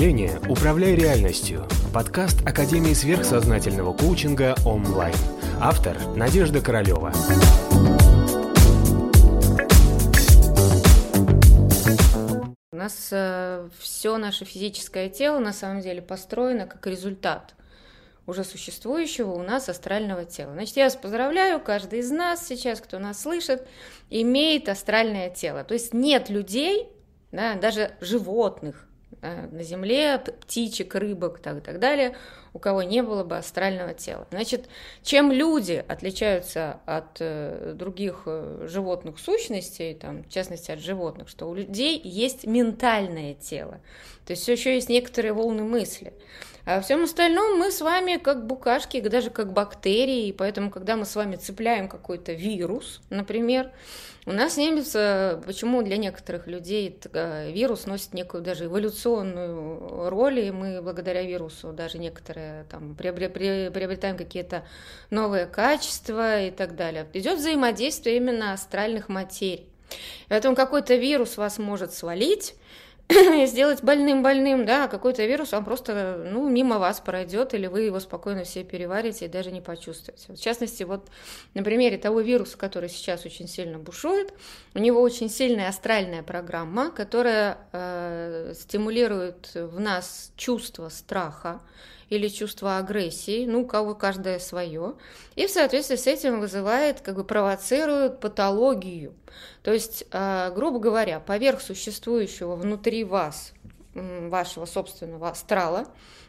мышления «Управляй реальностью» – подкаст Академии сверхсознательного коучинга онлайн. Автор – Надежда Королева. У нас э, все наше физическое тело на самом деле построено как результат уже существующего у нас астрального тела. Значит, я вас поздравляю, каждый из нас сейчас, кто нас слышит, имеет астральное тело. То есть нет людей, да, даже животных на Земле, птичек, рыбок так, и так далее, у кого не было бы астрального тела. Значит, чем люди отличаются от э, других э, животных сущностей, там, в частности от животных, что у людей есть ментальное тело, то есть еще есть некоторые волны мысли. А во всем остальном мы с вами как букашки, даже как бактерии, и поэтому, когда мы с вами цепляем какой-то вирус, например, у нас немец, почему для некоторых людей э, вирус носит некую даже эволюционную роль, и мы благодаря вирусу даже некоторые там приобретаем какие-то новые качества и так далее. Идет взаимодействие именно астральных материй. Поэтому какой-то вирус вас может свалить, сделать больным-больным, да, какой-то вирус, он просто, ну, мимо вас пройдет, или вы его спокойно все переварите и даже не почувствуете. В частности, вот на примере того вируса, который сейчас очень сильно бушует, у него очень сильная астральная программа, которая э, стимулирует в нас чувство страха, или чувство агрессии, ну, у кого каждое свое, и в соответствии с этим вызывает, как бы провоцирует патологию. То есть, э, грубо говоря, поверх существующего внутри вас, вашего собственного астрала,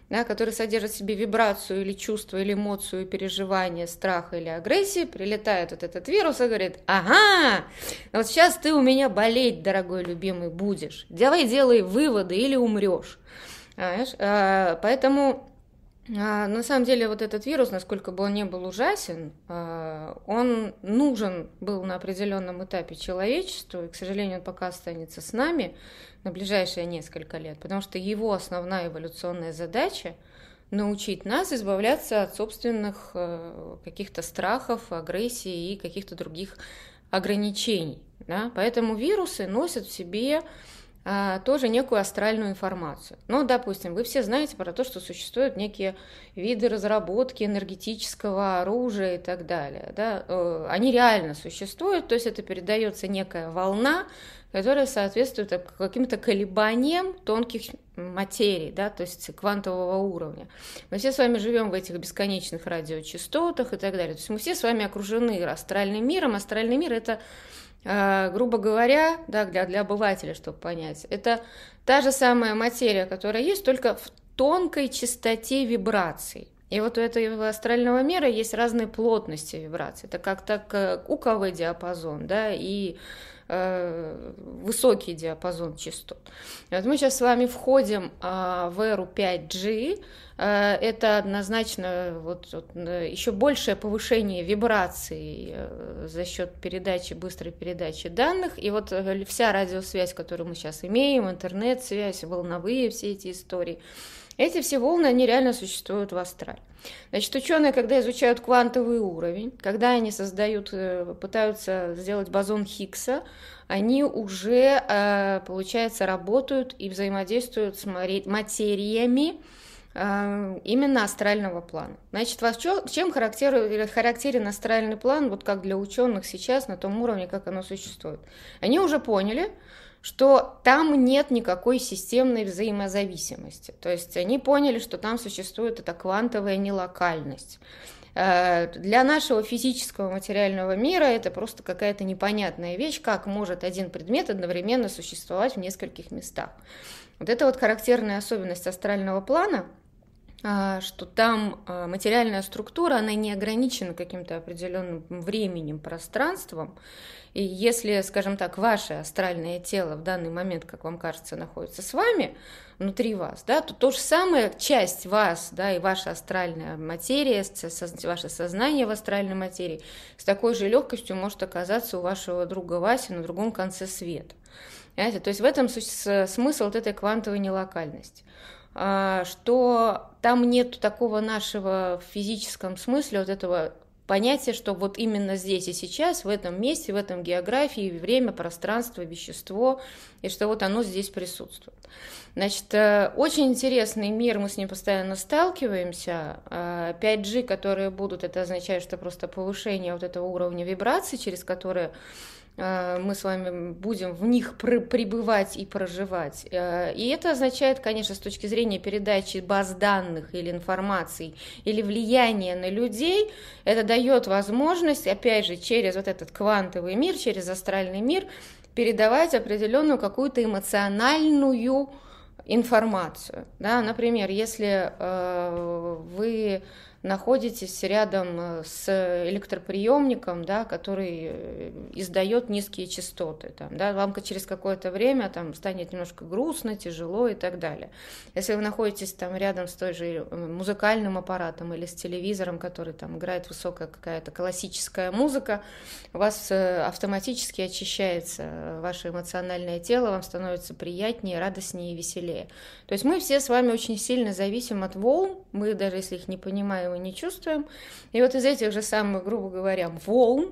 да, который содержит в себе вибрацию или чувство, или эмоцию, переживание, страха или агрессии, прилетает вот этот вирус и говорит, ага, вот сейчас ты у меня болеть, дорогой любимый, будешь. Давай делай выводы или умрешь. Э, поэтому а, на самом деле вот этот вирус, насколько бы он не был ужасен, а, он нужен был на определенном этапе человечеству, и, к сожалению, он пока останется с нами на ближайшие несколько лет, потому что его основная эволюционная задача научить нас избавляться от собственных э, каких-то страхов, агрессии и каких-то других ограничений. Да? Поэтому вирусы носят в себе а, тоже некую астральную информацию. Ну, допустим, вы все знаете про то, что существуют некие виды разработки энергетического оружия и так далее. Да? Э, они реально существуют, то есть это передается некая волна, которая соответствует каким-то колебаниям тонких материй, да, то есть квантового уровня. Мы все с вами живем в этих бесконечных радиочастотах и так далее. То есть мы все с вами окружены астральным миром. Астральный мир это а, грубо говоря, да, для, для обывателя, чтобы понять, это та же самая материя, которая есть, только в тонкой частоте вибраций. И вот у этого астрального мира есть разные плотности вибраций. Это как так УКВ диапазон, да, и э, высокий диапазон частот. Вот мы сейчас с вами входим э, в эру 5G, Э, это однозначно вот, вот, э, еще большее повышение вибраций э, за счет передачи, быстрой передачи данных. И вот вся радиосвязь, которую мы сейчас имеем, интернет-связь, волновые все эти истории, эти все волны, они реально существуют в астрале. Значит, ученые, когда изучают квантовый уровень, когда они создают, пытаются сделать бозон Хиггса, они уже, получается, работают и взаимодействуют с материями, Э, именно астрального плана. Значит, вас чем характерен, характерен астральный план, вот как для ученых сейчас, на том уровне, как оно существует? Они уже поняли, что там нет никакой системной взаимозависимости. То есть они поняли, что там существует эта квантовая нелокальность. Э, для нашего физического материального мира это просто какая-то непонятная вещь, как может один предмет одновременно существовать в нескольких местах. Вот это вот характерная особенность астрального плана – что там а, материальная структура, она не ограничена каким-то определенным временем, пространством. И если, скажем так, ваше астральное тело в данный момент, как вам кажется, находится с вами, внутри вас, да, то то же самое, часть вас, да, и ваша астральная материя, ваше сознание в астральной материи с такой же легкостью может оказаться у вашего друга Васи на другом конце света. Понимаете? То есть в этом смысл вот этой квантовой нелокальности. А, что там нет такого нашего в физическом смысле вот этого понятие, что вот именно здесь и сейчас, в этом месте, в этом географии, время, пространство, вещество, и что вот оно здесь присутствует. Значит, э, очень интересный мир, мы с ним постоянно сталкиваемся. 5G, э, которые будут, это означает, что просто повышение вот этого уровня вибраций, через которые мы с вами будем в них пребывать и проживать. И это означает, конечно, с точки зрения передачи баз данных или информации, или влияния на людей, это дает возможность, опять же, через вот этот квантовый мир, через астральный мир, передавать определенную какую-то эмоциональную информацию. Да? Например, если э, вы находитесь рядом э, с электроприемником, да, который э, издает низкие частоты. Там, да, вам через какое-то время там, станет немножко грустно, тяжело и так далее. Если вы находитесь там рядом с той же э, музыкальным аппаратом или с телевизором, который там играет высокая какая-то классическая музыка, у вас автоматически очищается ваше эмоциональное тело, вам становится приятнее, радостнее и веселее. То есть мы все с вами очень сильно зависим от волн, мы даже если их не понимаем, его не чувствуем. И вот из этих же самых, грубо говоря, волн,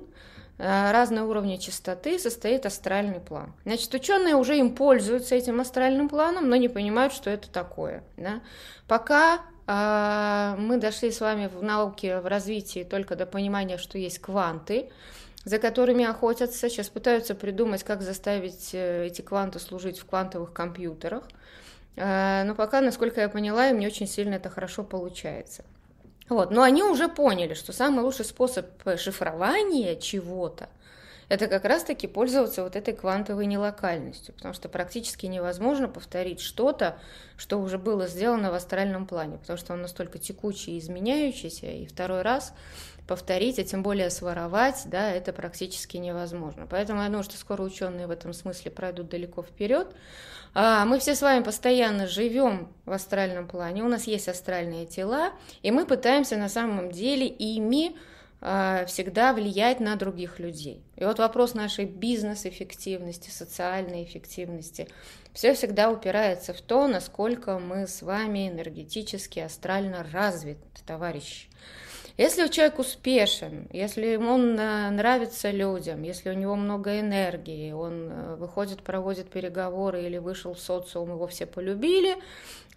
э, разного уровня частоты состоит астральный план. Значит, ученые уже им пользуются этим астральным планом, но не понимают, что это такое. Да? Пока э, мы дошли с вами в науке, в развитии только до понимания, что есть кванты, за которыми охотятся, сейчас пытаются придумать, как заставить э, эти кванты служить в квантовых компьютерах. Но пока, насколько я поняла, им не очень сильно это хорошо получается. Вот. Но они уже поняли, что самый лучший способ шифрования чего-то это как раз-таки пользоваться вот этой квантовой нелокальностью, потому что практически невозможно повторить что-то, что уже было сделано в астральном плане, потому что он настолько текучий и изменяющийся, и второй раз повторить, а тем более своровать, да, это практически невозможно. Поэтому я думаю, что скоро ученые в этом смысле пройдут далеко вперед. А, мы все с вами постоянно живем в астральном плане, у нас есть астральные тела, и мы пытаемся на самом деле ими а, всегда влиять на других людей. И вот вопрос нашей бизнес-эффективности, социальной эффективности, все всегда упирается в то, насколько мы с вами энергетически, астрально развит, товарищи. Если человек успешен, если он э, нравится людям, если у него много энергии, он э, выходит, проводит переговоры или вышел в социум, его все полюбили,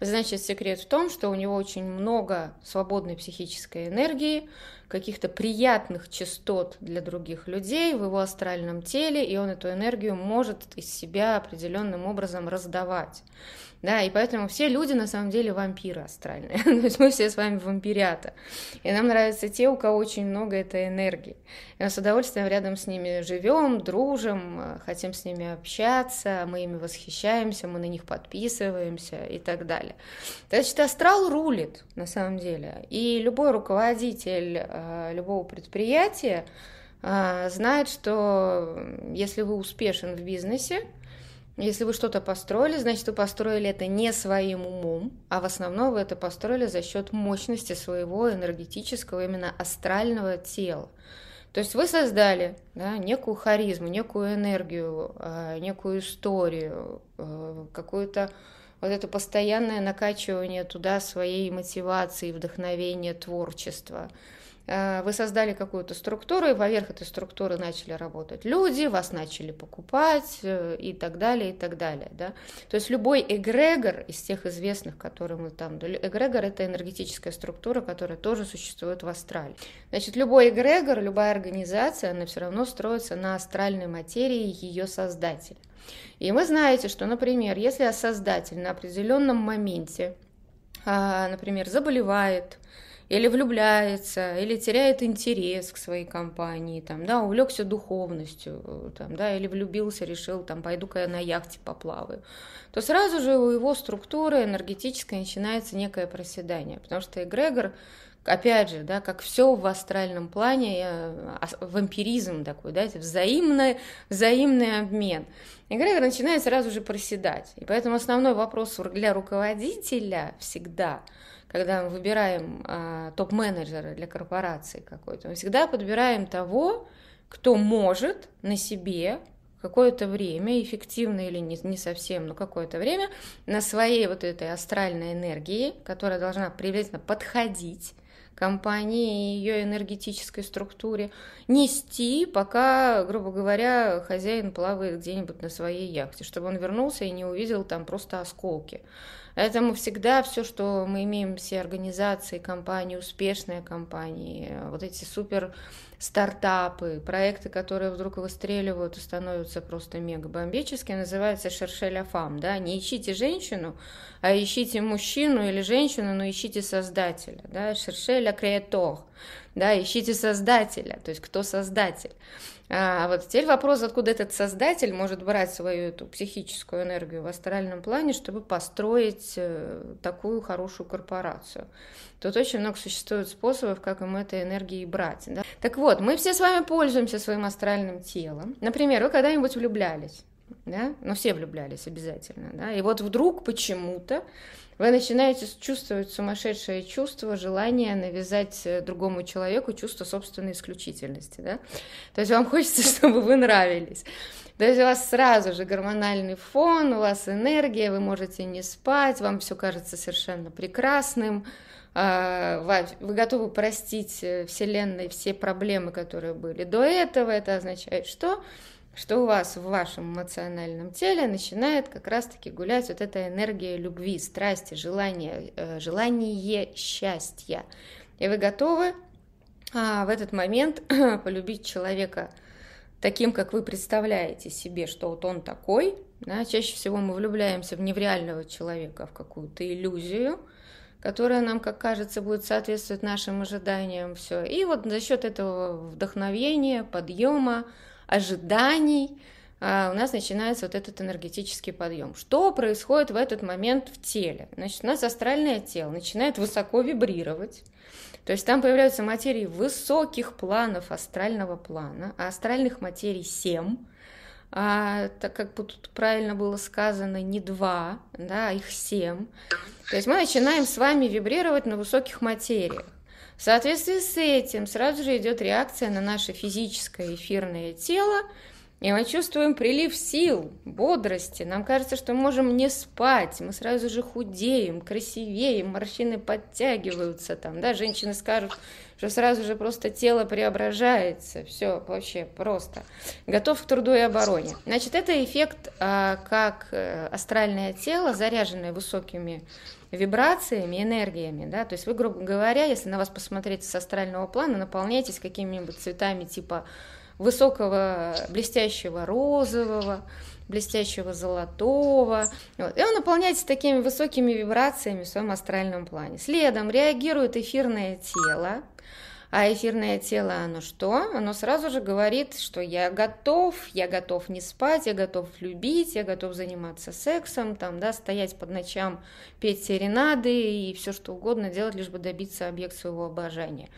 значит секрет в том, что у него очень много свободной психической энергии, каких-то приятных частот для других людей в его астральном теле, и он эту энергию может из себя определенным образом раздавать. Да, и поэтому все люди на самом деле вампиры астральные. То есть мы все с вами вампирята. И нам нравятся те, у кого очень много этой энергии. И мы с удовольствием рядом с ними живем, дружим, хотим с ними общаться, мы ими восхищаемся, мы на них подписываемся и так далее. Значит, астрал рулит на самом деле. И любой руководитель э, любого предприятия э, знает, что если вы успешен в бизнесе, если вы что-то построили, значит, вы построили это не своим умом, а в основном вы это построили за счет мощности своего энергетического, именно астрального тела. То есть вы создали да, некую харизму, некую энергию, а, некую историю, какую-то вот это постоянное накачивание туда своей мотивации, вдохновения, творчества – Э, вы создали какую-то структуру, и поверх этой структуры начали работать люди, вас начали покупать э, и так далее, и так далее. Да? То есть любой эгрегор из тех известных, которые мы там... Эгрегор — это энергетическая структура, которая тоже существует в астрале. Значит, любой эгрегор, любая организация, она все равно строится на астральной материи ее создателя. И вы знаете, что, например, если создатель на определенном моменте, а, например, заболевает, или влюбляется, или теряет интерес к своей компании, там, да, увлекся духовностью, там, да, или влюбился, решил, там, пойду-ка я на яхте поплаваю, то сразу же у его структуры энергетической начинается некое проседание, потому что эгрегор опять же, да, как все в астральном плане, а, вампиризм такой, да, взаимный, взаимный обмен. Эгрегор начинает сразу же проседать. И поэтому основной вопрос для руководителя всегда – когда мы выбираем а, топ-менеджера для корпорации какой-то, мы всегда подбираем того, кто может на себе какое-то время, эффективно или не, не совсем, но какое-то время, на своей вот этой астральной энергии, которая должна приблизительно подходить компании и ее энергетической структуре, нести, пока, грубо говоря, хозяин плавает где-нибудь на своей яхте, чтобы он вернулся и не увидел там просто осколки. Поэтому всегда все, что мы имеем, все организации, компании, успешные компании, вот эти супер стартапы, проекты, которые вдруг выстреливают и становятся просто мега бомбическими, называется шершеля фам, да, не ищите женщину, а ищите мужчину или женщину, но ищите создателя, да, шершеля креатор, да, ищите создателя, то есть кто создатель. А вот теперь вопрос, откуда этот создатель может брать свою эту психическую энергию в астральном плане, чтобы построить э, такую хорошую корпорацию. Тут очень много существует способов, как им этой энергии брать. Да? Так вот, мы все с вами пользуемся своим астральным телом. Например, вы когда-нибудь влюблялись? Да? Ну, все влюблялись обязательно. Да? И вот вдруг почему-то вы начинаете чувствовать сумасшедшее чувство, желание навязать э, другому человеку чувство собственной исключительности, да? То есть вам хочется, чтобы вы нравились. То есть у вас сразу же гормональный фон, у вас энергия, вы можете не спать, вам все кажется совершенно прекрасным, а, вы готовы простить э, Вселенной все проблемы, которые были до этого. Это означает что? Что у вас в вашем эмоциональном теле начинает как раз-таки гулять вот эта энергия любви, страсти, желания, э, желание счастья. И вы готовы а, в этот момент полюбить человека таким, как вы представляете себе, что вот он такой. Да? Чаще всего мы влюбляемся в нереального человека, в какую-то иллюзию, которая нам, как кажется, будет соответствовать нашим ожиданиям. Все. И вот за счет этого вдохновения, подъема, ожиданий, а, у нас начинается вот этот энергетический подъем. Что происходит в этот момент в теле? Значит, у нас астральное тело начинает высоко вибрировать, то есть там появляются материи высоких планов астрального плана, а астральных материй 7, а, так как тут правильно было сказано, не два, да, а их семь. То есть мы начинаем с вами вибрировать на высоких материях. В соответствии с этим сразу же идет реакция на наше физическое эфирное тело, и мы чувствуем прилив сил, бодрости. Нам кажется, что мы можем не спать, мы сразу же худеем, красивеем, морщины подтягиваются там, да, женщины скажут, что сразу же просто тело преображается, все вообще просто. Готов к труду и обороне. Значит, это эффект а, как э, астральное тело, заряженное высокими вибрациями, энергиями, да, то есть вы, грубо говоря, если на вас посмотреть с астрального плана, наполняетесь какими-нибудь цветами типа высокого блестящего розового, блестящего золотого. Вот. И он наполняется такими высокими вибрациями в своем астральном плане. Следом реагирует эфирное тело, а эфирное тело, оно что? Оно сразу же говорит, что я готов, я готов не спать, я готов любить, я готов заниматься сексом, там, да, стоять под ночам, петь серенады и все что угодно делать, лишь бы добиться объекта своего обожания.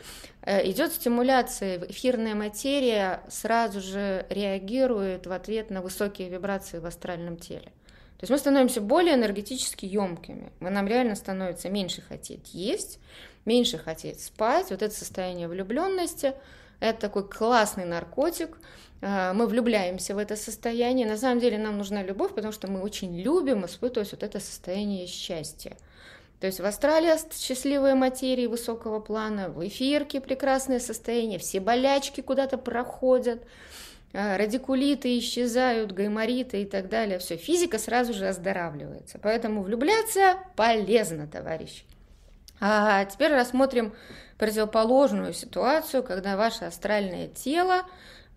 Э, идет стимуляция, эфирная материя сразу же реагирует в ответ на высокие вибрации в астральном теле. То есть мы становимся более энергетически емкими. Мы нам реально становится меньше хотеть есть, меньше хотеть спать. Вот это состояние влюбленности – это такой классный наркотик. А, мы влюбляемся в это состояние. На самом деле нам нужна любовь, потому что мы очень любим испытывать вот это состояние счастья. То есть в Австралии счастливые материи высокого плана, в эфирке прекрасное состояние, все болячки куда-то проходят – а, радикулиты исчезают, гаймориты и так далее. Все, физика сразу же оздоравливается. Поэтому влюбляться полезно, товарищ. А теперь рассмотрим противоположную ситуацию, когда ваше астральное тело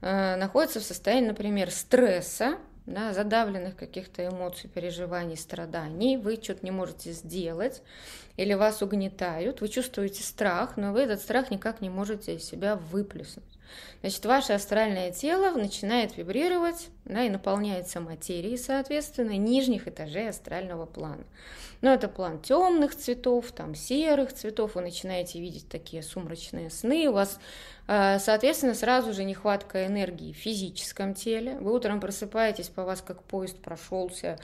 э, находится в состоянии, например, стресса, да, задавленных каких-то эмоций, переживаний, страданий, вы что-то не можете сделать, или вас угнетают, вы чувствуете страх, но вы этот страх никак не можете из себя выплеснуть. Значит, ваше астральное тело начинает вибрировать да, и наполняется материей, соответственно, нижних этажей астрального плана. Но это план темных цветов, там серых цветов, вы начинаете видеть такие сумрачные сны, у вас, э, соответственно, сразу же нехватка энергии в физическом теле, вы утром просыпаетесь, по вас как поезд прошелся,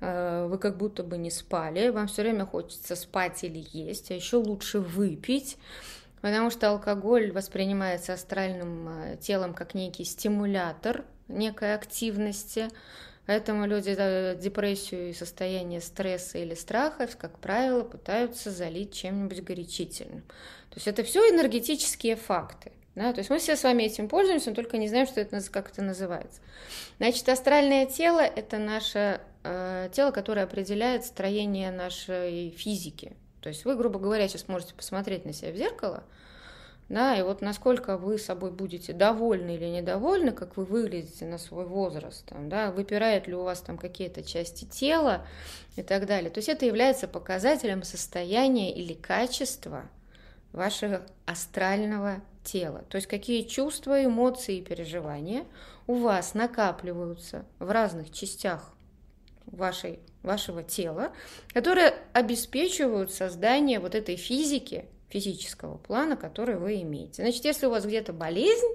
э, вы как будто бы не спали, вам все время хочется спать или есть, а еще лучше выпить, Потому что алкоголь воспринимается астральным э, телом как некий стимулятор некой активности. Поэтому люди депрессию и состояние стресса или страха, как правило, пытаются залить чем-нибудь горячительным. То есть это все энергетические факты. Да? То есть мы все с вами этим пользуемся, но только не знаем, что это, как это называется. Значит, астральное тело – это наше э, тело, которое определяет строение нашей физики. То есть вы, грубо говоря, сейчас можете посмотреть на себя в зеркало – да, и вот насколько вы собой будете довольны или недовольны, как вы выглядите на свой возраст, там, да, выпирают ли у вас там какие-то части тела и так далее. То есть это является показателем состояния или качества вашего астрального тела. То есть какие чувства, эмоции и переживания у вас накапливаются в разных частях вашей, вашего тела, которые обеспечивают создание вот этой физики, физического плана, который вы имеете. Значит, если у вас где-то болезнь,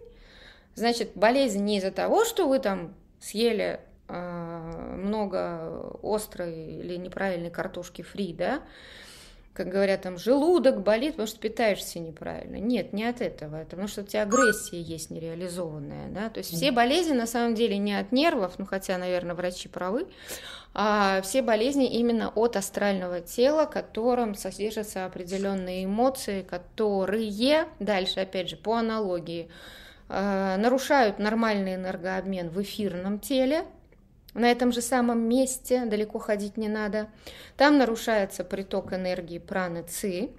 значит, болезнь не из-за того, что вы там съели э, много острой или неправильной картошки фри, да, как говорят, там желудок болит, потому что питаешься неправильно. Нет, не от этого. Это потому что у тебя агрессия есть нереализованная. Да? То есть все болезни на самом деле не от нервов, ну хотя, наверное, врачи правы, а все болезни именно от астрального тела, которым содержатся определенные эмоции, которые, дальше, опять же, по аналогии, э, нарушают нормальный энергообмен в эфирном теле, на этом же самом месте, далеко ходить не надо. Там нарушается приток энергии праны ЦИ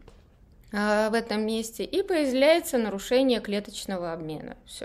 а, в этом месте и появляется нарушение клеточного обмена. Все.